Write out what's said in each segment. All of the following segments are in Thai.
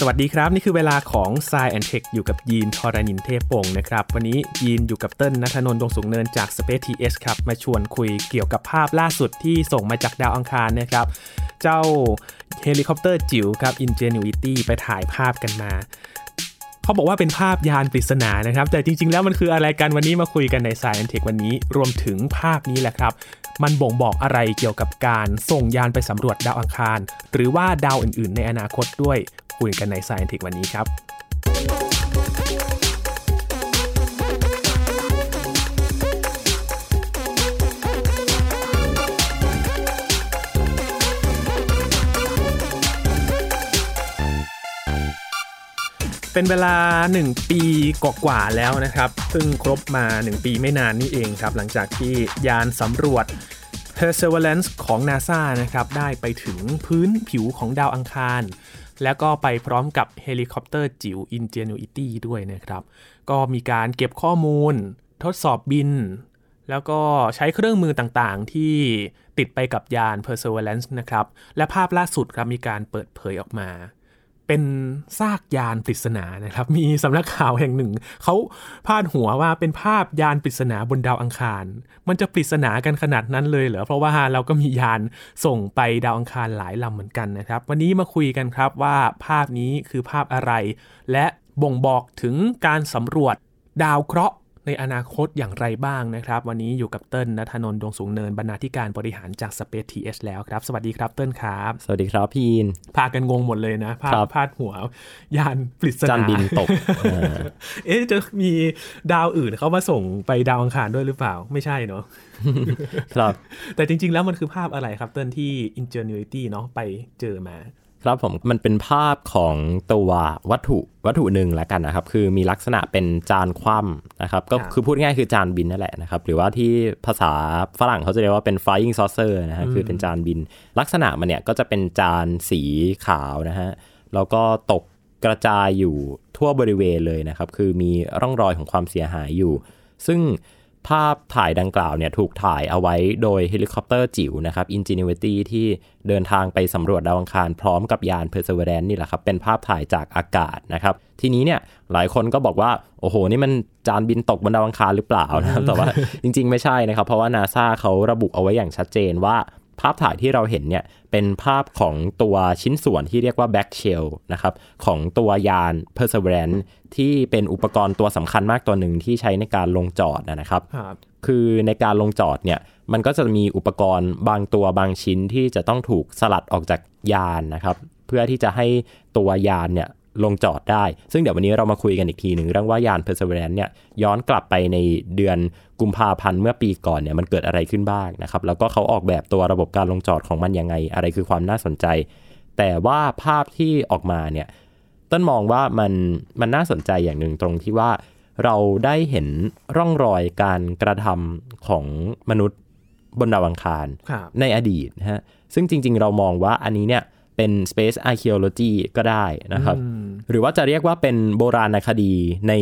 สวัสดีครับ นี่คือเวลาของ s ซแอนเทคอยู่กับยีนทอรานินเทพปงนะครับ วันนี้ยีนอยู่กับเติ้ลนัทนนท์ดวงสูงเนินจาก Space TH ครับ มาชวนคุยเกี่ยวกับภาพล่าสุดที่ส่งมาจากดาวอังคารนะครับ เจ้าเฮลิคอปเตอร์จิ๋วครับ Ingenuity ไปถ่ายภาพกันมาเขาบอกว่าเป็นภาพยานปริศนานะครับ แต่จริง ๆ แล้วมันคืออะไรกันวันนี้มาคุยกันใน Science Tech วันนี้ รวมถึงภาพนี้แหละครับ มันบ่งบอกอะไรเกี่ยวกับการส่งยานไปสำรวจดาวอังคาร หรือว่าดาวอื่น ๆ ในอนาคตด้วย คุยกันใน s c i e n Tech วันนี้ครับเป็นเวลา 1 ปีกว่าๆแล้วนะครับเพิ่งครบมา 1 ปีไม่นานนี่เองครับ หลังจากที่ยานสำรวจ Perseverance ของ NASA นะครับ ได้ไปถึงพื้นผิวของดาวอังคาร แล้วก็ไปพร้อมกับเฮลิคอปเตอร์จิ๋ว Ingenuity ด้วยนะครับ ก็มีการเก็บข้อมูล ทดสอบบิน แล้วก็ใช้เครื่องมือต่างๆ ที่ติดไปกับยาน Perseverance นะครับ และภาพล่าสุดครับมีการเปิดเผยออกมา เป็นซากยานปริศนานะครับ มีสำนักข่าวแห่งหนึ่ง เขาพาดหัวว่าเป็นภาพยานปริศนาบนดาวอังคาร มันจะปริศนากันขนาดนั้นเลยเหรอ เพราะว่าเราก็มียานส่งไปดาวอังคารหลายลำเหมือนกันนะครับ วันนี้มาคุยกันครับว่าภาพนี้คือภาพอะไร และบ่งบอกถึงการสำรวจดาวเคราะห์ ในอนาคตอย่างไรบ้างนะครับ วันนี้อยู่กับเติ้ลนัทนนท์ดวงสูงเนินบรรณาธิการบริหารจาก Space TH แล้วครับ สวัสดีครับเติ้ลครับ สวัสดีครับพี่ยินพากันงงหมดเลยนะพาครับพาดหัว ยานปริศนาจานบินตกเออเอ๊ะจะมีดาวอื่นเขามาส่งไปดาวอังคารด้วยหรือเปล่าไม่ใช่เนาะครับ แต่จริง ๆ แล้วมันคือภาพอะไรครับเติ้ลที่ Ingenuity เนาะไปเจอมา ครับผมมันเป็นภาพของตัววัตถุวัตถุหนึ่งแล้วกันนะครับ คือมีลักษณะเป็นจานคว่ำนะครับ ก็ครับคือพูดง่ายๆคือจานบินนั่นแหละนะครับ หรือว่าที่ภาษาฝรั่งเขาจะเรียกว่าเป็น flying saucer นะฮะคือเป็นจานบิน ลักษณะมันเนี่ยก็จะเป็นจานสีขาวนะฮะแล้วก็ตกกระจายอยู่ทั่วบริเวณเลยนะครับ คือมีร่องรอยของความเสียหายอยู่ ซึ่ง ภาพถ่ายดังกล่าวเนี่ยถูกถ่ายเอาไว้โดยเฮลิคอปเตอร์จิ๋วนะครับ Ingenuity ที่เดินทางไปสำรวจดาวอังคารพร้อมกับยาน Perseverance นี่แหละครับ เป็นภาพถ่ายจากอากาศนะครับ ทีนี้เนี่ยหลายคนก็บอกว่า โอ้โห นี่มันจานบินตกบนดาวอังคารหรือเปล่านะครับแต่ว่าจริงๆ ไม่ใช่นะครับ เพราะว่านาซาเขาระบุเอาไว้อย่างชัดเจนว่า ภาพถ่ายที่เราเห็นเนี่ยเป็นภาพของตัวชิ้นส่วนที่เรียกว่า back shell นะครับของตัวยาน Perseverance ที่เป็นอุปกรณ์ตัวสำคัญมากตัวหนึ่งที่ใช้ในการลงจอดนะครับครับ คือในการลงจอดเนี่ยมันก็จะมีอุปกรณ์บางตัวบางชิ้นที่จะต้องถูกสลัดออกจากยานนะครับ เพื่อที่จะให้ตัวยานเนี่ย ลงจอดได้ ซึ่งเดี๋ยววันนี้เรามาคุยกันอีกทีหนึ่งเรื่องว่ายาน Perseverance เนี่ยย้อนกลับไปในเดือนกุมภาพันธ์เมื่อปีก่อนเนี่ยมันเกิดอะไรขึ้นบ้างนะครับ แล้วก็เขาออกแบบตัวระบบการลงจอดของมันยังไง อะไรคือความน่าสนใจ แต่ว่าภาพที่ออกมาเนี่ยต้นมองว่ามันมันน่าสนใจอย่างหนึ่งตรงที่ว่าเราได้เห็นร่องรอยการกระทำของมนุษย์บนดาวอังคารครับในอดีตนะฮะซึ่งจริง ๆ เรามองว่าอันนี้เนี่ยเป็น space archaeology ก็ได้นะครับ หรือว่าจะเรียกว่าเป็นโบราณคดีใน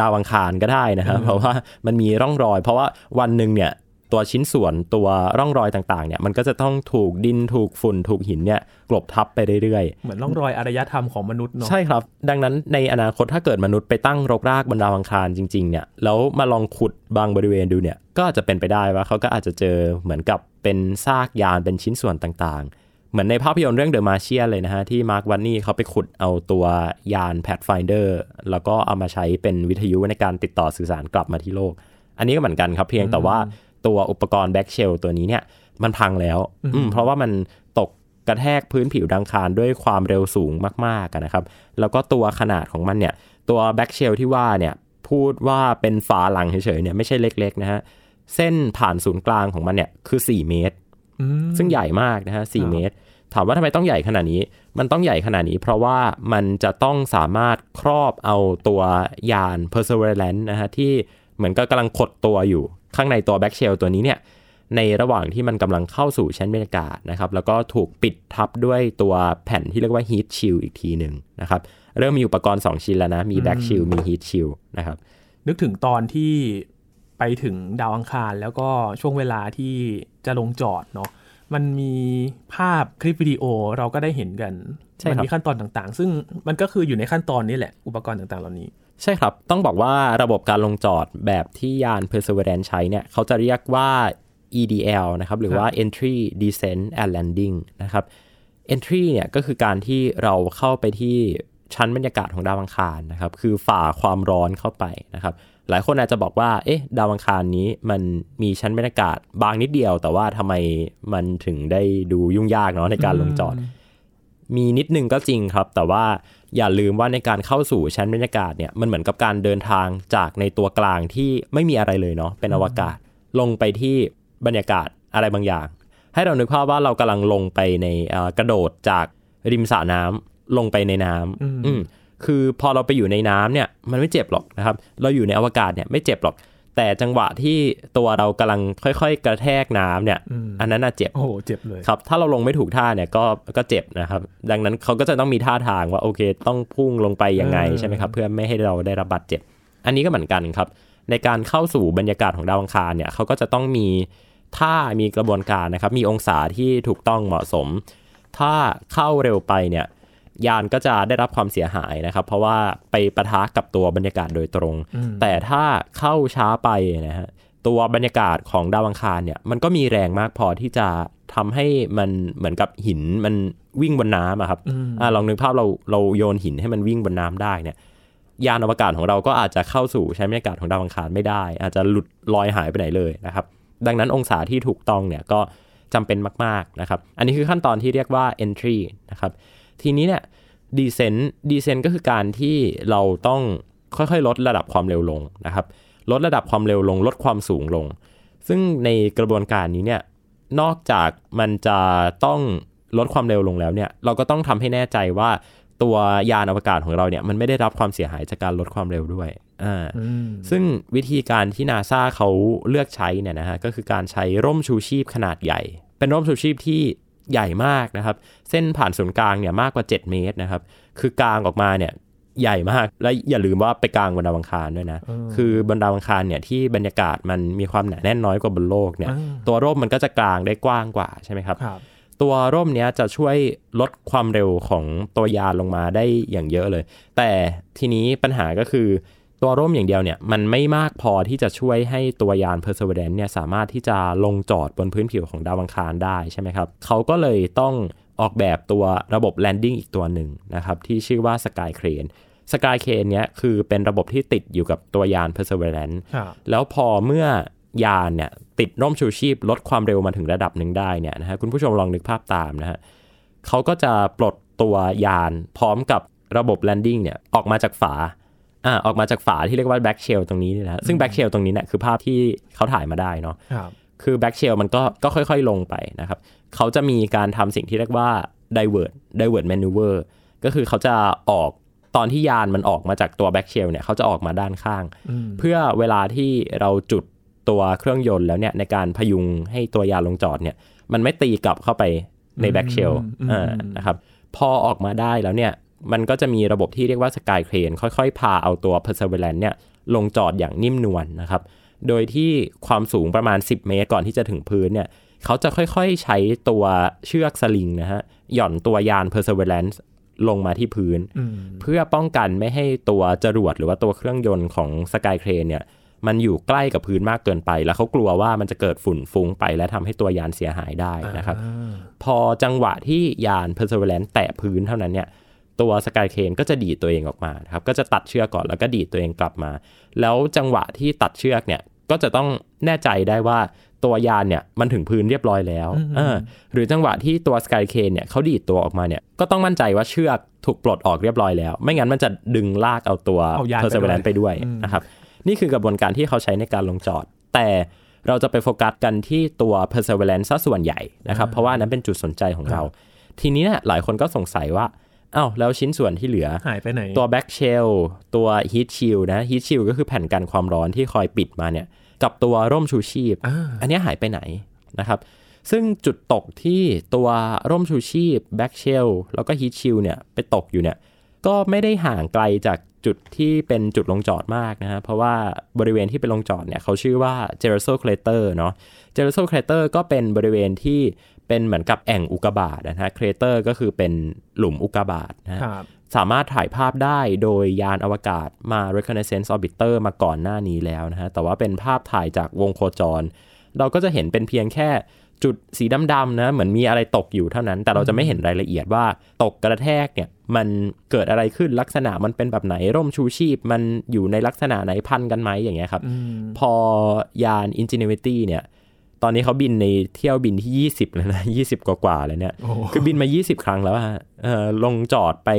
ดาวอังคารก็ได้นะครับเพราะว่ามันมีร่องรอย เพราะว่าวันหนึ่งเนี่ยตัวชิ้นส่วนตัวร่องรอยต่างๆเนี่ยมันก็จะต้องถูกดินถูกฝุ่นถูกหินเนี่ยกลบทับไปเรื่อยๆ เหมือนร่องรอยอารยธรรมของมนุษย์เนาะใช่ครับ ดังนั้นในอนาคตถ้าเกิดมนุษย์ไปตั้งรกรากบนดาวอังคารจริงๆเนี่ยแล้วมาลองขุดบางบริเวณดูเนี่ยก็อาจจะเป็นไปได้ว่าเขาก็อาจจะเจอเหมือนกับเป็นซากยานเป็นชิ้นส่วนต่างๆ เหมือนในภาพยนตร์เรื่อง The Martian เลยนะฮะ ที่ Mark Watney เขาไปขุดเอาตัวยาน Pathfinder แล้วก็เอามาใช้เป็นวิทยุในการติดต่อสื่อสารกลับมาที่โลก อันนี้ก็เหมือนกันครับเพียงแต่ว่าตัวอุปกรณ์ backshell ตัวนี้เนี่ยมันพังแล้ว อืมเพราะว่ามันตกกระแทกพื้นผิวดาวอังคารด้วยความเร็วสูงมากๆอะนะครับ แล้วก็ตัวขนาดของมันเนี่ย ตัว backshell ที่ว่าเนี่ยพูดว่าเป็นฝาหลังเฉยๆเนี่ยไม่ใช่เล็กๆนะฮะเส้นผ่านศูนย์กลางของมันเนี่ยคือ 4 เมตรอืมซึ่งใหญ่มากนะฮะครับ4เมตร ถามว่าทำไมต้องใหญ่ขนาดนี้ มันต้องใหญ่ขนาดนี้ เพราะว่ามันจะต้องสามารถครอบเอาตัวยาน Perseverance นะฮะที่เหมือนก็กำลังขดตัวอยู่ข้างในตัวแบ็กเชลตัวนี้เนี่ยในระหว่างที่มันกำลังเข้าสู่ชั้นบรรยากาศนะครับ แล้วก็ถูกปิดทับด้วยตัวแผ่นที่เรียกว่า heat shield อีกทีหนึ่งนะครับ เริ่มมีอุปกรณ์ 2 ชิ้นแล้วนะ มี back shield มี heat shield นะครับ นึกถึงตอนที่ไปถึงดาวอังคารแล้วก็ช่วงเวลาที่จะลงจอดเนาะ มันมีภาพคลิปวิดีโอเราก็ได้เห็นกันใช่ครับมัมีขั้นตอนต่างๆ ซึ่งมันก็คืออยู่ในขั้นตอนนี้แหละอุปกรณ์ต่างๆ เหล่านี้ ใช่ครับ ต้องบอกว่าระบบการลงจอดแบบที่ยาน Perseverance ใช้เนี่ยเขาจะเรียกว่า EDL นะครับ หรือว่า Entry Descent and Landing นะครับ Entry เนี่ยก็คือการที่เราเข้าไปที่ชั้นบรรยากาศของดาวอังคารนะครับ คือฝ่าความร้อนเข้าไปนะครับ หลายคนอาจจะบอกว่า เอ๊ะ ดาวอังคารนี้มันมีชั้นบรรยากาศบางนิดเดียว แต่ว่าทำไมมันถึงได้ดูยุ่งยากเนาะในการลงจอด มีนิดนึงก็จริงครับ แต่ว่าอย่าลืมว่าในการเข้าสู่ชั้นบรรยากาศเนี่ย มันเหมือนกับการเดินทางจากในตัวกลางที่ไม่มีอะไรเลยเนาะ เป็นอวกาศ ลงไปที่บรรยากาศอะไรบางอย่าง ให้เรานึกภาพว่าเรากำลังลงไปในเอ่อกระโดดจากริมสระน้ำลงไปในน้ำอืม คือพอเราไปอยู่ในน้ำเนี่ยมันไม่เจ็บหรอกนะครับ เราอยู่ในอวกาศเนี่ยไม่เจ็บหรอก แต่จังหวะที่ตัวเรากำลังค่อย ๆ กระแทกน้ำเนี่ย อันนั้นน่ะเจ็บโอ้โหเจ็บเลยครับ ถ้าเราลงไม่ถูกท่าเนี่ยก็ก็เจ็บนะครับ ดังนั้นเขาก็จะต้องมีท่าทางว่าโอเค ต้องพุ่งลงไปยังไงเออใช่ไหมครับ เพื่อไม่ให้เราได้รับบาดเจ็บ อันนี้ก็เหมือนกันครับ ในการเข้าสู่บรรยากาศของดาวอังคารเนี่ยเขาก็จะต้องมีท่ามีกระบวนการนะครับ มีองศาที่ถูกต้องเหมาะสม ถ้าเข้าเร็วไปเนี่ย ยานก็จะได้รับความเสียหายนะครับ เพราะว่าไปปะทะกับตัวบรรยากาศโดยตรง แต่ถ้าเข้าช้าไปนะฮะตัวบรรยากาศของดาวอังคารเนี่ยมันก็มีแรงมากพอที่จะทำให้มันเหมือนกับหินมันวิ่งบนน้ำอะครับอ่าลองนึกภาพเราเราโยนหินให้มันวิ่งบนน้ำได้เนี่ยยานอวกาศของเราก็อาจจะเข้าสู่ชั้นบรรยากาศของดาวอังคารไม่ได้ อาจจะหลุดลอยหายไปไหนเลยนะครับ ดังนั้นองศาที่ถูกต้องเนี่ยก็จำเป็นมาก ๆ นะครับ อันนี้คือขั้นตอนที่เรียกว่า entry นะครับ ทีนี้เนี่ย descent descent ก็คือการที่เราต้องค่อยๆ ลดระดับความเร็วลงนะครับ ลดระดับความเร็วลง ลดความสูงลง ซึ่งในกระบวนการนี้เนี่ยนอกจากมันจะต้องลดความเร็วลงแล้วเนี่ยเราก็ต้องทำให้แน่ใจว่าตัวยานอวกาศของเราเนี่ยมันไม่ได้รับความเสียหายจากการลดความเร็วด้วยอ่าซึ่งวิธีการที่นาซาเขาเลือกใช้เนี่ยนะฮะก็คือการใช้ร่มชูชีพขนาดใหญ่ เป็นร่มชูชีพที่ ใหญ่มากนะครับ เส้นผ่านศูนย์กลางเนี่ยมากกว่า 7 เมตรนะครับ คือกลางออกมาเนี่ยใหญ่มาก และอย่าลืมว่าไปกลางบนดาวอังคารด้วยนะ คือบนดาวอังคารเนี่ยที่บรรยากาศมันมีความหนาแน่นน้อยกว่าบนโลกเนี่ยอ่าตัวร่มมันก็จะกลางได้กว้างกว่าใช่ไหมครับครับตัวร่มเนี้ยจะช่วยลดความเร็วของตัวยานลงมาได้อย่างเยอะเลย แต่ทีนี้ปัญหาก็คือ ตัวร่มอย่างเดียวเนี่ยมันไม่มากพอที่จะช่วยให้ตัวยาน Perseverance เนี่ยสามารถที่จะลงจอดบนพื้นผิวของดาวอังคารได้ใช่ไหมครับเขาก็เลยต้องออกแบบตัวระบบ landing อีกตัวหนึ่งนะครับที่ชื่อว่า Sky Crane Sky Crane เนี้ยคือเป็นระบบที่ติดอยู่กับตัวยาน Perseverance ครับแล้วพอเมื่อยานเนี่ยติดร่มชูชีพ ลดความเร็วมาถึงระดับหนึ่งได้เนี่ยนะฮะคุณผู้ชมลองนึกภาพตามนะฮะเขาก็จะปลดตัวยานพร้อมกับระบบ landing เนี่ยออกมาจากฝา อ่าออกมาจากฝาที่เรียกว่า backshell ตรงนี้นี่นะฮะซึ่ง backshell ตรงนี้เนี่ยคือภาพที่เขาถ่ายมาได้เนาะครับคือ backshell มันก็ก็ค่อยๆลงไปนะครับเขาจะมีการทำสิ่งที่เรียกว่า divert divert maneuver ก็คือเขาจะออกตอนที่ยานมันออกมาจากตัว backshell เนี่ยเขาจะออกมาด้านข้าง เพื่อเวลาที่เราจุดตัวเครื่องยนต์แล้วเนี่ยในการพยุงให้ตัวยานลงจอดเนี่ยมันไม่ตีกลับเข้าไปในแบ็กเชลอืมอ่านะครับพอออกมาได้แล้วเนี่ย มันก็จะมีระบบที่เรียกว่าสกายเครนค่อยๆ พาเอาตัว Perseverance เนี่ยลงจอดอย่างนิ่มนวลนะครับ โดยที่ความสูงประมาณ 10 เมตรก่อนที่จะถึงพื้นเนี่ยเขาจะค่อยๆ ใช้ตัวเชือกสลิงนะฮะหย่อนตัวยาน Perseverance ลงมาที่พื้นอืมเพื่อป้องกันไม่ให้ตัวจรวดหรือว่าตัวเครื่องยนต์ของสกายเครนเนี่ยมันอยู่ใกล้กับพื้นมากเกินไป แล้วเขากลัวว่ามันจะเกิดฝุ่นฟุ้งไป และทำให้ตัวยานเสียหายได้นะครับ พอจังหวะที่ยาน Perseverance แตะพื้นเท่านั้นเนี่ย ตัวสกายเคนก็จะดีดตัวเองออกมานะครับก็จะตัดเชือกก่อนแล้วก็ดีดตัวเองกลับมา แล้วจังหวะที่ตัดเชือกเนี่ยก็จะต้องแน่ใจได้ว่าตัวยานเนี่ยมันถึงพื้นเรียบร้อยแล้วเออหรือจังหวะที่ตัวสกายเคนเนี่ยเขาดีดตัวออกมาเนี่ยก็ต้องมั่นใจว่าเชือกถูกปลดออกเรียบร้อยแล้ว ไม่งั้นมันจะดึงลากเอาตัวเอายานไปด้วย Perseverance ไปด้วยนะครับนี่คือกระบวนการที่เขาใช้ในการลงจอด แต่เราจะไปโฟกัสกันที่ตัว Perseverance ซะส่วนใหญ่นะครับ เพราะว่าอันนั้นเป็นจุดสนใจของเรา ทีนี้เนี่ยหลายคนก็สงสัยว่า อ้าวแล้วชิ้นส่วนที่เหลือ หายไปไหน ตัวแบ็กเชลตัว Heat Shield นะ Heat Shield ก็คือแผ่นกันความร้อนที่คอยปิดมาเนี่ยกับตัวร่มชูชีพอ่าอันเนี้ยหายไปไหนนะครับ ซึ่งจุดตกที่ตัวร่มชูชีพแบ็กเชลแล้วก็ Heat Shield เนี่ยไปตกอยู่เนี่ยก็ไม่ได้ห่างไกลจากจุดที่เป็นจุดลงจอดมากนะฮะเพราะว่าบริเวณที่เป็นลงจอดเนี่ยเขาชื่อว่า g e r a s o Crater เนาะ g e r a s o Crater ก็เป็นบริเวณที่ เป็นเหมือนกับแอ่งอุกกาบาตนะฮะ เครเตอร์ก็คือเป็นหลุมอุกกาบาตนะฮะครับสามารถถ่ายภาพได้โดยยานอวกาศมา reconnaissance orbiter มาก่อนหน้านี้แล้วนะฮะ แต่ว่าเป็นภาพถ่ายจากวงโคจร เราก็จะเห็นเป็นเพียงแค่จุดสีดำๆนะเหมือนมีอะไรตกอยู่เท่านั้น แต่เราจะไม่เห็นรายละเอียดว่าตกกระแทกเนี่ยมันเกิดอะไรขึ้นลักษณะมันเป็นแบบไหนร่มชูชีพ มันอยู่ในลักษณะไหนพันกันไหมอย่างเงี้ยครับอืมพอยาน Ingenuity เนี่ย ตอนนี้เขาบินในเที่ยวบินที่ 20 แล้วนะ 20 กว่าๆเลยเนี่ยโอ้คือบินมา 20 ครั้งแล้วฮะเอ่อลงจอดไป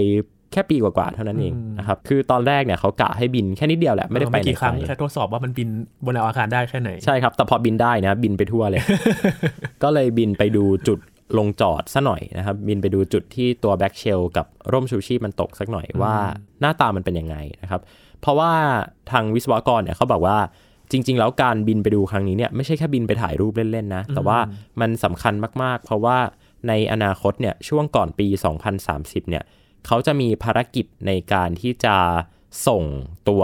แค่ปีกว่าๆเท่านั้นเองนะครับ คือตอนแรกเนี่ยเขากะให้บินแค่นิดเดียวแหละ ไม่ได้ไปเออไหนกี่ครั้งไกลแค่ทดสอบว่ามันบินบนดาวอังคารได้แค่ไหน ใช่ครับ แต่พอบินได้นะ บินไปทั่วเลย ก็เลยบินไปดูจุดลงจอดซะหน่อยนะครับ บินไปดูจุดที่ตัวแบ็กเชลกับร่มชูชีพมันตกสักหน่อยว่าหน้าตามันเป็นยังไงนะครับ เพราะว่าทางวิศวกรเนี่ยเขาบอกว่า จริง ๆ แล้วการบินไปดูครั้งนี้เนี่ยไม่ใช่แค่บินไปถ่ายรูปเล่น ๆ นะ แต่ว่ามันสำคัญมากๆ เพราะว่าในอนาคตเนี่ยช่วงก่อนปี 2030 เนี่ยเขาจะมีภารกิจในการที่จะส่งตัว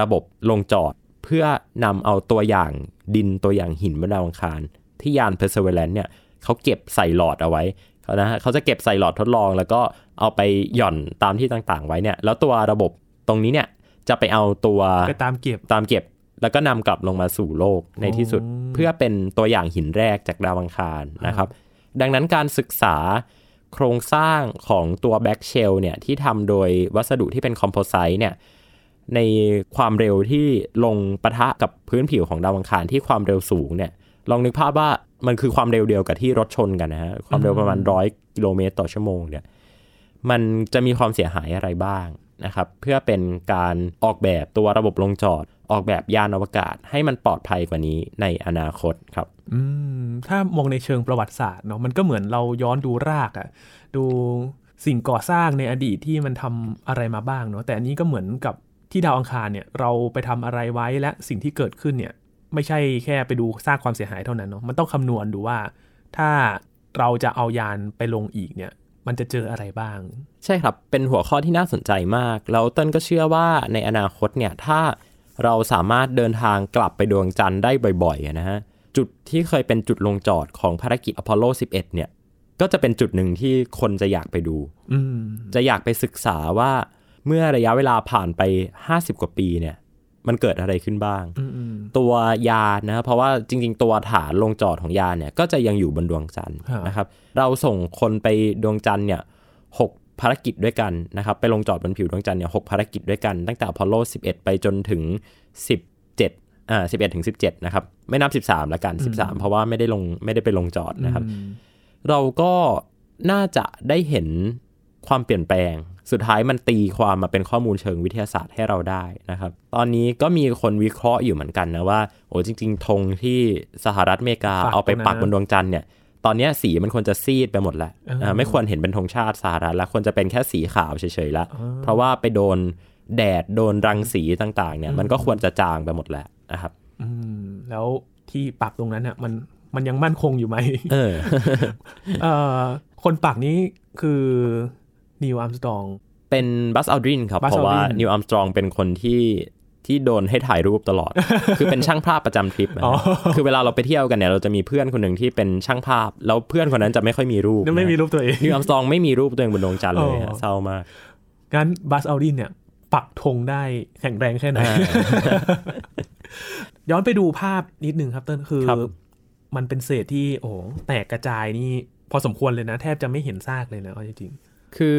ระบบลงจอด เพื่อนำเอาตัวอย่างดินตัวอย่างหินบนดาวอังคาร ที่ยาน Perseverance เนี่ยเขาเก็บใส่หลอดเอาไว้เขานะฮะเขาจะเก็บใส่หลอดทดลอง แล้วก็เอาไปหย่อนตามที่ต่างๆ ไว้เนี่ยแล้วตัวระบบตรงนี้เนี่ยจะไปเอาตัวไปตามเก็บตามเก็บ แล้วก็นำกลับลงมาสู่โลกในที่สุดเพื่อเป็นตัวอย่างหินแรกจากดาวอังคารนะครับ ดังนั้นการศึกษาโครงสร้างของตัว backshell เนี่ยที่ทำโดยวัสดุที่เป็น composite เนี่ยในความเร็วที่ลงปะทะกับพื้นผิวของดาวอังคารที่ความเร็วสูงเนี่ยลองนึกภาพว่ามันคือความเร็วเดียวกับที่รถชนกันนะฮะความเร็วประมาณร้อยกิโลเมตรต่อชั่วโมงเนี่ยมันจะมีความเสียหายอะไรบ้าง นะครับเพื่อเป็นการออกแบบตัวระบบลงจอด ออกแบบยานอวกาศให้มันปลอดภัยกว่านี้ในอนาคตครับอืมถ้ามองในเชิงประวัติศาสตร์เนาะมันก็เหมือนเราย้อนดูรากอะดูสิ่งก่อสร้างในอดีตที่มันทำอะไรมาบ้างเนาะแต่อันนี้ก็เหมือนกับที่ดาวอังคารเนี่ยเราไปทำอะไรไว้และสิ่งที่เกิดขึ้นเนี่ยไม่ใช่แค่ไปดูสร้างความเสียหายเท่านั้นเนาะมันต้องคำนวณดูว่า ถ้าเราจะเอายานไปลงอีกเนี่ย มันจะเจออะไรบ้าง ใช่ครับ เป็นหัวข้อที่น่าสนใจมาก แล้วเต้นก็เชื่อว่าในอนาคตเนี่ยถ้าเราสามารถเดินทางกลับไปดวงจันทร์ได้บ่อยๆอะนะฮะจุดที่เคยเป็นจุดลงจอดของภารกิจอพอลโล 11 เนี่ย ก็จะเป็นจุดหนึ่งที่คนจะอยากไปดูอืมจะอยากไปศึกษาว่าเมื่อระยะเวลาผ่านไป 50 กว่าปีเนี่ย มันเกิดอะไรขึ้นบ้างอืมอืม ตัวยานนะเพราะว่าจริง ๆ ตัวฐานลงจอดของยานเนี่ยก็จะยังอยู่บนดวงจันทร์ครับนะครับ เราส่งคนไปดวงจันทร์เนี่ยหกภารกิจด้วยกันนะครับ ไปลงจอดบนผิวดวงจันทร์เนี่ยหกภารกิจด้วยกันตั้งแต่อพอลโล 11 ไปจนถึง 17อ่า11 ถึง 17 นะครับ ไม่นับ 13ละกัน 13 เพราะว่าไม่ได้ลงไม่ได้ไปลงจอดนะครับอืมเราก็น่าจะได้เห็นความเปลี่ยนแปลง สุดท้ายมันตีความมาเป็นข้อมูลเชิงวิทยาศาสตร์ให้เราได้นะครับ ตอนนี้ก็มีคนวิเคราะห์อยู่เหมือนกันนะว่าโอ้จริง ๆธงที่สหรัฐอเมริกาปักเอาไปตรงนั้นปักบนดวงจันทร์เนี่ยตอนเนี้ยสีมันควรจะซีดไปหมดแล้วเอออ่าไม่ควรเห็นเป็นธงชาติสหรัฐแล้วควรจะเป็นแค่สีขาวเฉยๆแล้วเพราะว่าไปโดนแดดโดนรังสีต่างๆเนี่ยมันก็ควรจะจางไปหมดแล้วนะครับอืมแล้วที่ปักตรงนั้นอะมันมันยังมั่นคงอยู่ไหมเออเอ่อคนปักนี้คือ นิวอัมสตองเป็นบัสอัลดรินครับ Buzz เพราะว่า Aldrin นิวอัมสตรองเป็นคนที่ที่โดนให้ถ่ายรูปตลอด คือเป็นช่างภาพประจำทริปนะอ๋อคือเวลาเราไปเที่ยวกันเนี่ยเราจะมีเพื่อนคนหนึ่งที่เป็นช่างภาพ แล้วเพื่อนคนนั้นจะไม่ค่อยมีรูปนั่นไม่มีรูปตัวเองนิวอัมสตรองไม่มีรูปตัวเองบนดวงจันทร์เลยอ๋ฮะอเศร้ามากงั้นบัสอัลดินเนี่ย ปักธงได้แข็งแรงแค่ไหนอ่าย้อนไปดูภาพนิดนึงครับเต้นคือครับมันเป็นเศษที่โอ้โหแตกกระจายนี่ พอสมควรเลยนะ แทบจะไม่เห็นซากเลยนะเอาจริง คือ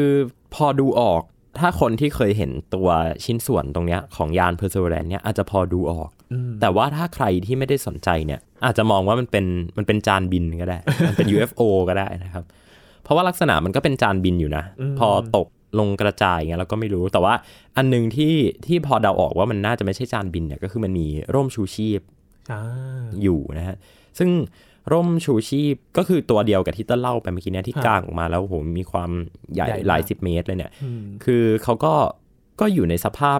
พอดูออกถ้าคนที่เคยเห็นตัวชิ้นส่วนตรงเนี้ยของยาน Perseverance เนี่ยอาจจะพอดูออกอืมแต่ว่าถ้าใครที่ไม่ได้สนใจเนี่ย อาจจะมองว่ามันเป็นมันเป็นจานบินก็ได้ มันเป็น UFO ก็ได้นะครับ เพราะว่าลักษณะมันก็เป็นจานบินอยู่นะ พอตกลงกระจายอย่างเงี้ยเราก็ไม่รู้ แต่ว่าอันหนึงที่ที่พอเดาออกว่ามันน่าจะไม่ใช่จานบินเนี่ยก็คือมันมีร่มชูชีพอ่าอยู่นะฮะซึ่ง ร่มชูชีพก็คือตัวเดียวกับที่ต้นเล่าไปเมื่อกี้เนี่ยที่ครับกางออกมาแล้วโอ้โหมีความใหญ่ใหญ่มากหลายสิบเมตรเลยเนี่ยอืมคือเขาก็ก็อยู่ในสภาพ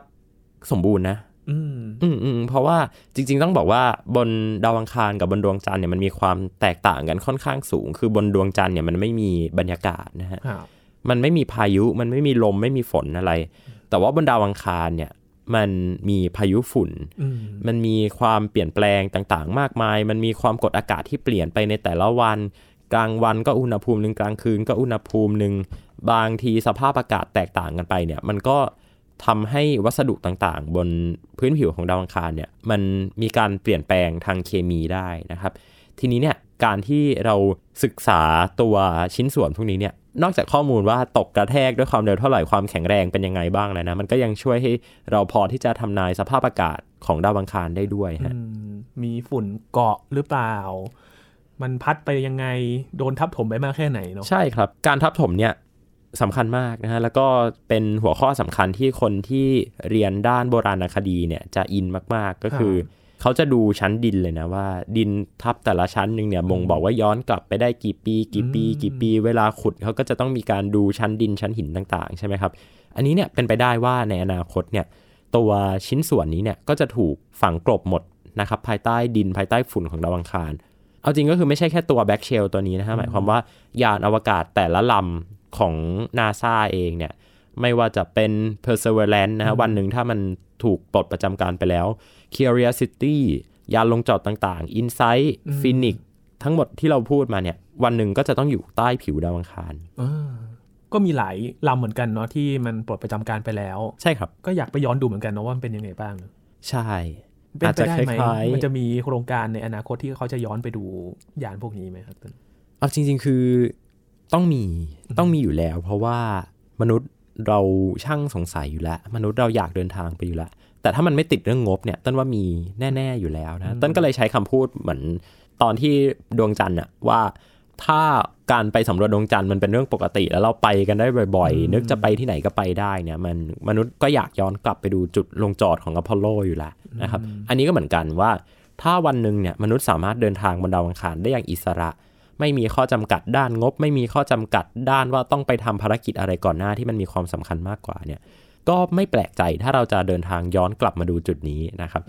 สมบูรณ์นะอืมอืมอืมเพราะว่าจริง ๆ ต้องบอกว่าบนดาวอังคารกับบนดวงจันทร์เนี่ยมันมีความแตกต่างกันค่อนข้างสูง คือบนดวงจันทร์เนี่ยมันไม่มีบรรยากาศนะฮะครับมันไม่มีพายุมันไม่มีลมไม่มีฝนอะไร แต่ว่าบนดาวอังคารเนี่ย มันมีพายุฝุ่นอืมมันมีความเปลี่ยนแปลงต่างๆ มากมาย มันมีความกดอากาศที่เปลี่ยนไปในแต่ละวัน กลางวันก็อุณหภูมิหนึ่งกลางคืนก็อุณหภูมิหนึ่งบางทีสภาพอากาศแตกต่างกันไปเนี่ยมันก็ทำให้วัสดุต่างๆ บนพื้นผิวของดาวอังคารเนี่ยมันมีการเปลี่ยนแปลงทางเคมีได้นะครับ ทีนี้เนี่ยการที่เราศึกษาตัวชิ้นส่วนพวกนี้เนี่ยนอกจากข้อมูลว่าตกกระแทกด้วยความเร็วเท่าไหร่ความแข็งแรงเป็นยังไงบ้างแล้วนะ มันก็ยังช่วยให้เราพอที่จะทำนายสภาพอากาศของดาวอังคารได้ด้วยฮะอืมมีฝุ่นเกาะหรือเปล่า มันพัดไปยังไงโดนทับถมไปมากแค่ไหนเนาะใช่ครับ การทับถมเนี่ยสำคัญมากนะฮะแล้วก็เป็นหัวข้อสำคัญที่คนที่เรียนด้านโบราณคดีเนี่ยจะอินมากๆก็คือ เขาจะดูชั้นดินเลยนะว่า ดินทับแต่ละชั้นหนึ่งเนี่ยบ่งบอกว่าย้อนกลับไปได้กี่ปี กี่ปี กี่ปี เวลาขุดเขาก็จะต้องมีการดูชั้นดินชั้นหินต่าง ๆ ใช่ไหมครับ อันนี้เนี่ยเป็นไปได้ว่าในอนาคตเนี่ยตัวชิ้นส่วนนี้เนี่ยก็จะถูกฝังกลบหมดนะครับภายใต้ดินภายใต้ฝุ่นของดาวอังคาร เอาจริงก็คือไม่ใช่แค่ตัวแบ็กเชลตัวนี้นะฮะหมายความว่ายานอวกาศแต่ละลำของนาซาเองเนี่ยไม่ว่าจะเป็น Perseverance นะฮะวันหนึ่งถ้ามันถูกปลดประจำการไปแล้ว Curiosity ยานลงจอดต่างๆ Insight Phoenix ทั้งหมดที่เราพูดมาเนี่ย วันหนึ่งก็จะต้องอยู่ใต้ผิวดาวอังคารอ่าก็มีหลายลำเหมือนกันเนาะที่มันปลดประจำการไปแล้ว ใช่ครับ ก็อยากไปย้อนดูเหมือนกันเนาะว่ามันเป็นยังไงบ้างเนอะใช่เป็นอาจไปจะได้คไหมล้ายมันจะมีโครงการในอนาคตที่เขาจะย้อนไปดูยานพวกนี้ไหมครับๆเอาจริง ๆ คือต้องมีต้องมีอยู่แล้ว เพราะว่ามนุษย์เราช่างสงสัยอยู่แล้ว มนุษย์เราอยากเดินทางไปอยู่แล้ว แต่ถ้ามันไม่ติดเรื่องงบเนี่ยต้นว่ามีแน่ ๆอยู่แล้วนะต้นก็เลยใช้คำพูดเหมือนตอนที่ดวงจันทร์อะว่าถ้าการไปสำรวจดวงจันทร์มันเป็นเรื่องปกติ แล้วเราไปกันได้บ่อยๆ นึกจะไปที่ไหนก็ไปได้เนี่ยมันมนุษย์ก็อยากย้อนกลับไปดูจุดลงจอดของอพอลโลอยู่แล้วนะครับอันนี้ก็เหมือนกันว่า ถ้าวันหนึ่งเนี่ยมนุษย์สามารถเดินทางบนดาวอังคารได้อย่างอิสระ ไม่มีข้อจำกัดด้านงบ ไม่มีข้อจำกัดด้านว่าต้องไปทำภารกิจอะไรก่อนหน้าที่มันมีความสำคัญมากกว่าเนี่ย ก็ไม่แปลกใจถ้าเราจะเดินทางย้อนกลับมาดูจุดนี้นะครับ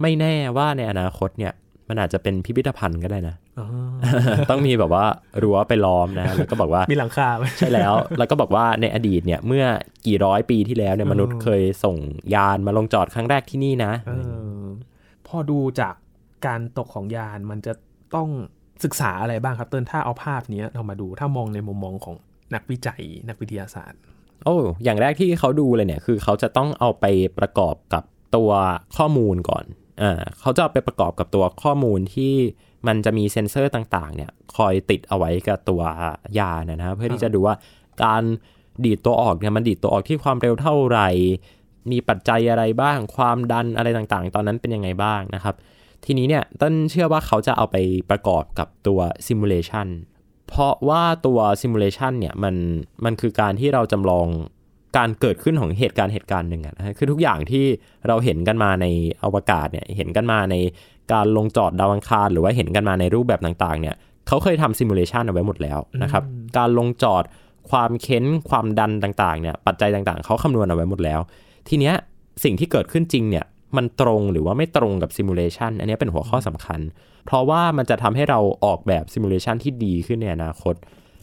ไม่แน่ว่าในอนาคตเนี่ยมันอาจจะเป็นพิพิธภัณฑ์ก็ได้นะอ๋อต้องมีแบบว่ารั้วไปล้อมนะแล้วก็บอกว่ามีหลังคาไหมใช่แล้ว แล้วก็บอกว่าในอดีตเนี่ยเมื่อกี่ร้อยปีที่แล้วเนี่ยเออมนุษย์เคยส่งยานมาลงจอดครั้งแรกที่นี่นะเออพอดูจากการตกของยานมันจะต้องศึกษาอะไรบ้างครับเติ้ลถ้าเอาภาพเนี้ยเรามาดูถ้ามองในมุมมองของนักวิจัยนักวิทยาศาสตร์ โอ้อย่างแรกที่เขาดูเลยเนี่ยคือเขาจะต้องเอาไปประกอบกับตัวข้อมูลก่อนอ่าเขาจะเอาไปประกอบกับตัวข้อมูลที่มันจะมีเซ็นเซอร์ต่างๆ เนี่ยคอยติดเอาไว้กับตัวยานะนะเพื่อที่จะดูว่าการดีดตัวออกเนี่ยมันดีดตัวออกที่ความเร็วเท่าไหร่ มีปัจจัยอะไรบ้าง ความดันอะไรต่างๆ ตอนนั้นเป็นยังไงบ้างนะครับ ทีนี้เนี่ยเติ้ลเชื่อว่าเขาจะเอาไปประกอบกับตัว simulation เพราะว่าตัว simulation เนี่ยมันมันคือการที่เราจำลองการเกิดขึ้นของเหตุการณ์เหตุการณ์หนึ่งอะนะฮะคือทุกอย่างที่เราเห็นกันมาในอวกาศเนี่ยเห็นกันมาในการลงจอดดาวอังคาร หรือว่าเห็นกันมาในรูปแบบต่างๆ เนี่ยเขาเคยทำซิมูเลชันเอาไว้หมดแล้วนะครับ การลงจอดความเค้นความดันต่างๆเนี่ยปัจจัยต่างๆ เขาคำนวณเอาไว้หมดแล้ว ทีเนี้ยสิ่งที่เกิดขึ้นจริงเนี่ย มันตรงหรือว่าไม่ตรงกับซิมูเลชันอันนี้เป็นหัวข้อสำคัญ เพราะว่ามันจะทำให้เราออกแบบซิมูเลชันที่ดีขึ้นในอนาคต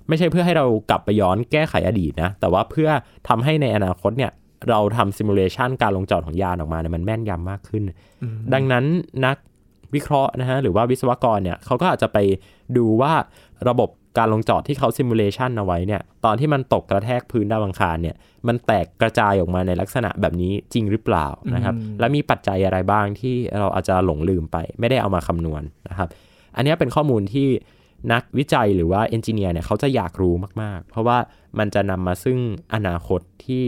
ไม่ใช่เพื่อให้เรากลับไปย้อนแก้ไขอดีตนะ แต่ว่าเพื่อทำให้ในอนาคตเนี่ยเราทำ simulation การลงจอดของยานออกมาเนี่ยมันแม่นยำมากขึ้น ดังนั้นนักวิเคราะห์นะฮะหรือว่าวิศวกรเนี่ยเขาก็อาจจะไปดูว่าระบบ การลงจอดที่เขา simulation เอาไว้เนี่ยตอนที่มันตกกระแทกพื้นดาวอังคารเนี่ยมันแตกกระจายออกมาในลักษณะแบบนี้จริงหรือเปล่านะครับและมีปัจจัยอะไรบ้างที่เราอาจจะหลงลืมไป ไม่ได้เอามาคำนวณนะครับอันนี้เป็นข้อมูลที่นักวิจัยหรือว่า engineer เนี่ยเขาจะอยากรู้มาก ๆ เพราะว่ามันจะนำมาซึ่งอนาคตที่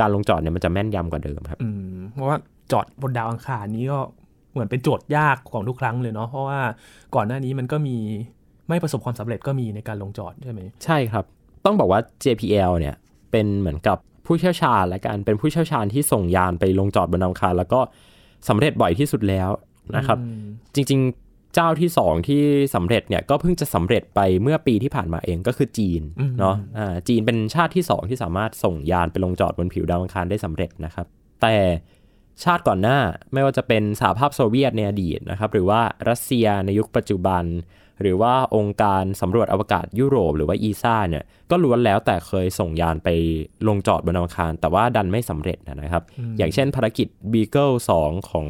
การลงจอดเนี่ยมันจะแม่นยำกว่าเดิมครับอืมเพราะว่าจอดบนดาวอังคารนี้ก็เหมือนเป็นโจทย์ยากของทุกครั้งเลยเนาะเพราะว่าก่อนหน้านี้มันก็มี ไม่ประสบความสำเร็จก็มีในการลงจอดใช่ไหมใช่ครับ ต้องบอกว่า JPL เนี่ยเป็นเหมือนกับผู้เชี่ยวชาญและกันเป็นผู้เชี่ยวชาญที่ส่งยานไปลงจอดบนดาวอังคารแล้วก็สำเร็จบ่อยที่สุดแล้วนะครับ จริงๆเจ้าที่ 2 ที่สำเร็จเนี่ยก็เพิ่งจะสำเร็จไปเมื่อปีที่ผ่านมาเองก็คือจีนเนาะอ่าจีนเป็นชาติที่ 2 ที่สามารถส่งยานไปลงจอดบนผิวดาวอังคารได้สำเร็จนะครับ แต่ชาติก่อนหน้าไม่ว่าจะเป็นสหภาพโซเวียตในอดีตนะครับ หรือว่ารัสเซียในยุคปัจจุบัน หรือว่าองค์การสำรวจอวกาศยุโรปหรือว่าอีซ่าเนี่ยก็ล้วนแล้วแต่เคยส่งยานไปลงจอดบนดาวอังคารแต่ว่าดันไม่สำเร็จนะครับ อย่างเช่นภารกิจ Beagle 2 ของ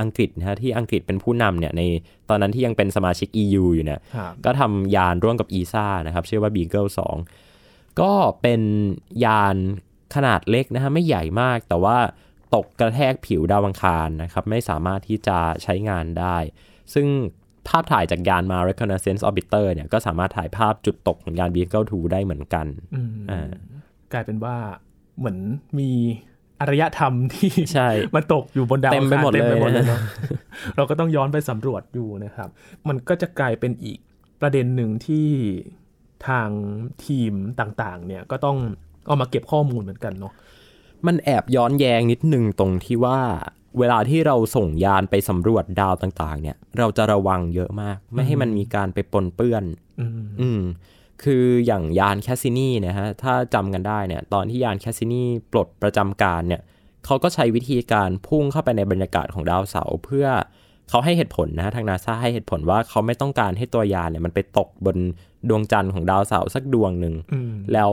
อังกฤษนะฮะที่อังกฤษเป็นผู้นำเนี่ยในตอนนั้นที่ยังเป็นสมาชิก EU อยู่เนี่ยครับก็ทำยานร่วมกับ ESA นะครับชื่อว่า Beagle 2 ก็เป็นยานขนาดเล็กนะฮะไม่ใหญ่มากแต่ว่าตกกระแทกผิวดาวอังคารนะครับไม่สามารถที่จะใช้งานได้ ซึ่ง ภาพถ่ายจากยานมา Reconnaissance Orbiter เนี่ยก็สามารถถ่ายภาพจุดตกของยาน Beagle 2ได้เหมือนกันอืมอ่ากลายเป็นว่าเหมือนมีอารยธรรมที่ใช่มันตกอยู่บนดาวเต็มไปหมดอังคารเลยเต็มไปหมดเลยเนาะเราก็ต้องย้อนไปสำรวจอยู่นะครับ มันก็จะกลายเป็นอีกประเด็นหนึ่งที่ทางทีมต่างๆ เนี่ยก็ต้องเอามาเก็บข้อมูลเหมือนกันเนาะมันแอบย้อนแยงนิดนึงตรงที่ว่า เวลาที่เราส่งยานไปสำรวจดาวต่าง ๆ เนี่ย เราจะระวังเยอะมาก ไม่ให้มันมีการไปปนเปื้อนอืมอืมคืออย่างยานแคสซินีนะฮะถ้าจำกันได้เนี่ยตอนที่ยานแคสซินีปลดประจำการเนี่ยเขาก็ใช้วิธีการพุ่งเข้าไปในบรรยากาศของดาวเสาร์เพื่อเขาให้เหตุผลนะฮะทางนาซาให้เหตุผลว่าเขาไม่ต้องการให้ตัวยานเนี่ยมันไปตกบนดวงจันทร์ของดาวเสาร์สักดวงหนึ่งอืมแล้ว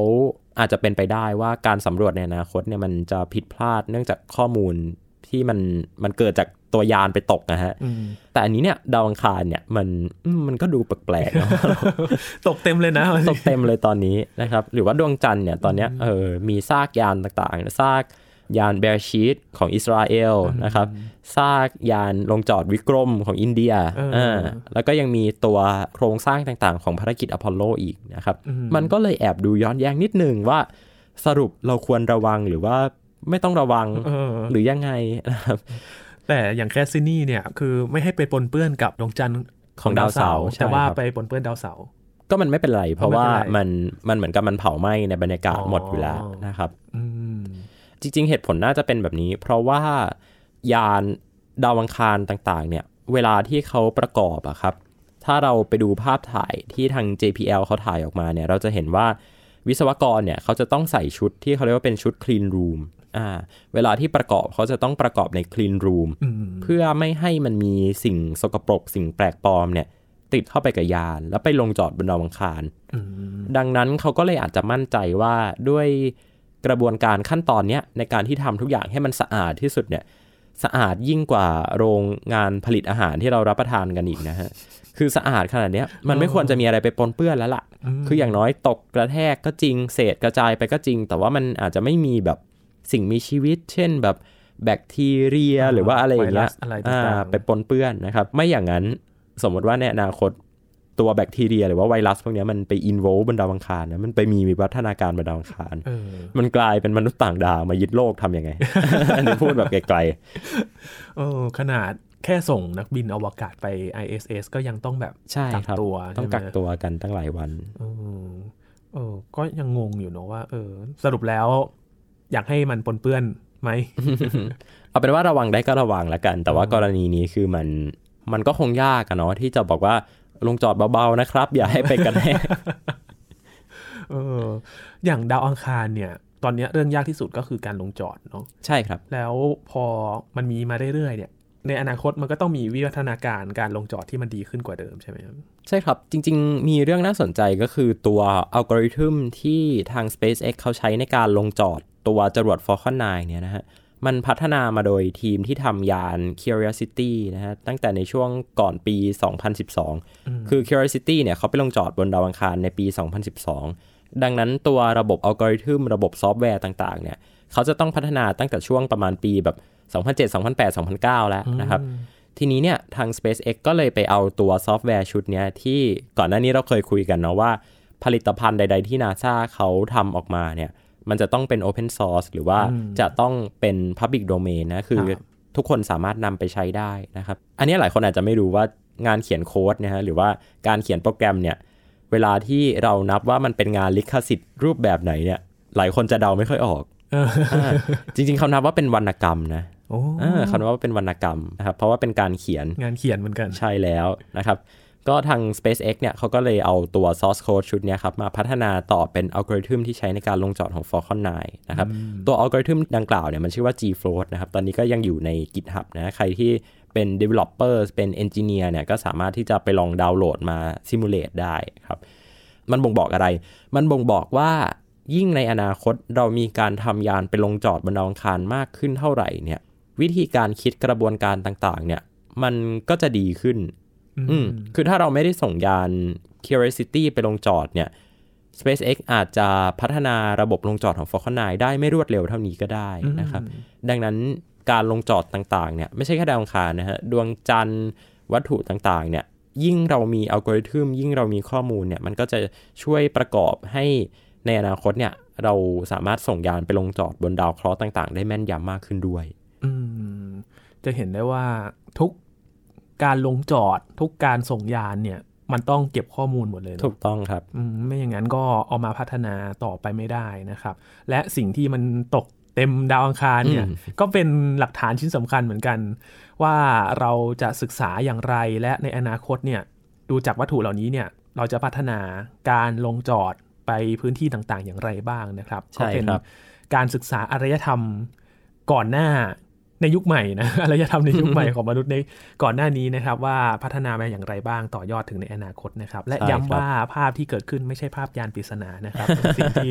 อาจจะเป็นไปได้ว่าการสำรวจในอนาคตเนี่ยมันจะผิดพลาดเนื่องจากข้อมูล ที่มันมันเกิดจากตัวยานไปตกนะฮะอืมแต่อันนี้เนี่ยดาวอังคารเนี่ยมันอืมมันก็ดูแปลกๆเนอะตกเต็มเลยนะ ตกเต็มเลยตอนนี้นะครับ หรือว่าดวงจันทร์เนี่ยตอนเนี้ยเออมีซากยานต่างๆซากยานเบเรชีตของอิสราเอลนะครับซากยานลงจอดวิกรมของอินเดียเออเออแล้วก็ยังมีตัวโครงสร้างต่างๆ ของภารกิจอพอลโลอีกนะครับอืมมันก็เลยแอบดูย้อนแย้งนิดนึงว่าสรุปเราควรระวังหรือว่า ไม่ต้องระวังเออหรือยังไงนะครับแต่อย่างแคสซินี่เนี่ยคือไม่ให้ไปปนเปื้อนกับดวงจันทร์ของดาวเสาร์ใช่แต่ว่าครับไปปนเปื้อนดาวเสาร์ก็มันไม่เป็นไร เพราะว่าไม่เป็นไรมันมันเหมือนกับมันเผาไหม้ในบรรยากาศอ๋อหมดอยู่แล้วนะครับอืมจริง ๆ เหตุผลน่าจะเป็นแบบนี้ เพราะว่ายานดาวอังคารต่างๆ เนี่ย เวลาที่เขาประกอบอะครับ ถ้าเราไปดูภาพถ่ายที่ทาง JPL เขาถ่ายออกมาเนี่ย เราจะเห็นว่าวิศวกรเนี่ยเขาจะต้องใส่ชุดที่เขาเรียกว่าเป็นชุด clean room อ่าเวลาที่ประกอบเขาจะต้องประกอบใน clean room อืมเพื่อไม่ให้มันมีสิ่งสกปรก สิ่งแปลกปลอมเนี่ย ติดเข้าไปกับยาน แล้วไปลงจอดบนดาวอังคารอืมดังนั้นเขาก็เลยอาจจะมั่นใจว่าด้วยกระบวนการขั้นตอนเนี้ยในการที่ทำทุกอย่างให้มันสะอาดที่สุดเนี่ย สะอาดยิ่งกว่าโรงงานผลิตอาหารที่เรารับประทานกันอีกนะฮะคือสะอาดขนาดเนี้ยมันไม่ควรจะมีอะไรไปปนเปื้อนแล้วล่ะ คืออย่างน้อยตกกระแทกก็จริง เศษกระจายไปก็จริง แต่ว่ามันอาจจะไม่มีแบบ สิ่งมีชีวิต เช่นแบบแบคทีเรียหรือว่าอะไรอย่างเงี้ยไวรัสอะไรต่างๆอ่าไปปนเปื้อนนะครับ ไม่อย่างนั้นสมมติว่าในอนาคตตัวแบคทีเรีย หรือว่าไวรัสพวกเนี้ยมันไปอินโวบนดาวอังคารนะมันไปมีวิวัฒนาการบนดาวอังคารเออมันกลายเป็นมนุษย์ต่างดาวมายึดโลกทำยังไงอันนี้พูดแบบไกลเออขนาดแค่ส่งนักบินอวกาศไป ISS ก็ยังต้องแบบๆใช่กักครับตัว ต้องใช่ไหมกักตัวกันตั้งหลายวันเออเออก็ยังงงอยู่เนอะว่า เออ สรุปแล้ว อยากให้มันปนเปื้อนไหมเอาเป็นว่าระวังได้ก็ระวังแล้วกัน แต่ว่ากรณีนี้คือมันมันก็คงยากอะเนาะที่จะบอกว่าลงจอดเบาๆนะครับ อย่าให้ไปกระแทกเอออย่างดาวอังคารเนี่ยตอนเนี้ยเรื่องยากที่สุดก็คือการลงจอดเนาะใช่ครับ แล้วพอมันมีมาเรื่อยๆเนี่ยในอนาคตมันก็ต้องมีวิวัฒนาการการลงจอดที่มันดีขึ้นกว่าเดิมใช่ไหมครับใช่ครับ จริง ๆ มีเรื่องน่าสนใจก็คือตัวอัลกอริทึมที่ทาง SpaceX เขาใช้ในการลงจอด ตัวจรวด Falcon 9 เนี่ยนะฮะมันพัฒนามาโดยทีมที่ทำยาน Curiosity นะฮะตั้งแต่ในช่วงก่อนปี 2012 คือ Curiosity เนี่ยเขาไปลงจอดบนดาวอังคารในปี 2012 ดังนั้นตัวระบบอัลกอริทึมระบบซอฟต์แวร์ต่างๆเนี่ยเขาจะต้องพัฒนาตั้งแต่ช่วงประมาณปีแบบ 2007 2008 2009 แล้วนะครับทีนี้เนี่ยทาง SpaceX ก็เลยไปเอาตัวซอฟต์แวร์ชุดเนี้ยที่ก่อนหน้านี้เราเคยคุยกันเนาะว่า ผลิตภัณฑ์ใด ๆ ที่ NASA เขาทำออกมาเนี่ย มันจะต้องเป็น Open Source หรือว่าจะต้องเป็น Public Domain นะ คือครับทุกคนสามารถนำไปใช้ได้นะครับ อันนี้หลายคนอาจจะไม่รู้ว่างานเขียนโค้ดนะฮะหรือว่าการเขียนโปรแกรมเนี่ย เวลาที่เรานับว่ามันเป็นงานลิขสิทธิ์รูปแบบไหนเนี่ย หลายคนจะเดาไม่ค่อยออกเอออ่าจริงๆเขานับว่าเป็นวรรณกรรมนะโอ้อ่าเขานับว่าเป็นวรรณกรรมนะครับเพราะว่าเป็นการเขียนงานเขียนเหมือนกันใช่แล้วนะครับ ก็ทาง SpaceX เนี่ยเขาก็เลยเอาตัว source code ชุดเนี้ยครับ มาพัฒนาต่อเป็นอัลกอริทึมที่ใช้ในการลงจอดของ Falcon 9 นะครับ ตัวอัลกอริทึมดังกล่าวเนี่ยมันชื่อว่า G-Float นะครับ ตอนนี้ก็ยังอยู่ใน GitHub นะ ใครที่เป็น developer เป็น engineer เนี่ยก็สามารถที่จะไปลองดาวน์โหลดมา simulate ได้ครับ มันบ่งบอกอะไร มันบ่งบอกว่ายิ่งในอนาคตเรามีการทำยานไปลงจอดบนดาวอังคารมากขึ้นเท่าไหร่เนี่ยวิธีการคิดกระบวนการต่างๆเนี่ยมันก็จะดีขึ้น อืมคือถ้าเราไม่ได้ส่งยาน Curiosity ไปลงจอดเนี่ย SpaceX อาจจะพัฒนาระบบลงจอดของ Falcon 9 ได้ไม่รวดเร็วเท่านี้ก็ได้นะครับ ดังนั้นการลงจอดต่างๆ เนี่ยไม่ใช่แค่ดาวอังคารนะฮะ ดวงจันทร์วัตถุต่างๆ เนี่ย ยิ่งเรามีอัลกอริทึมยิ่งเรามีข้อมูลเนี่ย มันก็จะช่วยประกอบให้ในอนาคตเนี่ย เราสามารถส่งยานไปลงจอดบนดาวเคราะห์ต่างๆ ได้แม่นยำมากขึ้นด้วยอืมจะเห็นได้ว่าทุก การลงจอดทุกการส่งยานเนี่ย มันต้องเก็บข้อมูลหมดเลยเนอะถูกต้องครับอืมไม่อย่างนั้นก็เอามาพัฒนาต่อไปไม่ได้นะครับ และสิ่งที่มันตกเต็มดาวอังคารเนี่ยอืมก็เป็นหลักฐานชิ้นสำคัญเหมือนกัน ว่าเราจะศึกษาอย่างไรและในอนาคตเนี่ยดูจากวัตถุเหล่านี้เนี่ยเราจะพัฒนาการลงจอดไปพื้นที่ต่างๆ อย่างไรบ้างนะครับใช่ก็เป็นครับการศึกษาอารยธรรมก่อนหน้า ในยุคใหม่นะอารยธรรมในยุคใหม่ของมนุษย์ในก่อนหน้านี้นะครับ ว่าพัฒนามาอย่างไรบ้างต่อยอดถึงในอนาคตนะครับ และใช่ย้ำครับว่าภาพที่เกิดขึ้นไม่ใช่ภาพยานปริศนานะครับเป็นสิ่งที่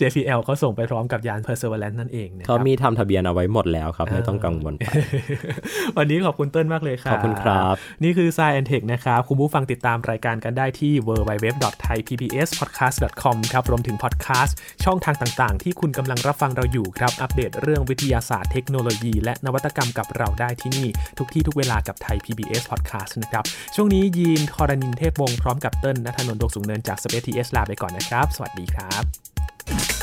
JPL เขาส่งไปพร้อมกับยาน Perseverance นั่นเองนะคเขารับมีทำทะเบียนเอาไว้หมดแล้วครับ ไม่ต้องกังวลไปวันนี้ขอบคุณเติ้ลมากเลยครับขอบคุณครับ นี่คือ Science and Tech นะครับคุณผู้ฟังติดตามรายการกันได้ที่ www.thaipbspodcast.com ครับรวมถึงพอดแคสต์ช่องทางต่าง ๆ ที่คุณกำลังรับฟังเราอยู่ครับอัปเดตเรื่องวิทยาศาสตร์เทคโนโลยี และนวัตกรรมกับเราได้ที่นี่ ทุกที่ทุกเวลากับไทย PBS Podcast นะครับ ช่วงนี้ยีนทอรานินเทพวงศ์พร้อมกับเติ้ลณัฐนนท์ดวงสูงเนินจาก SpaceTH ลาไปก่อนนะครับ สวัสดีครับ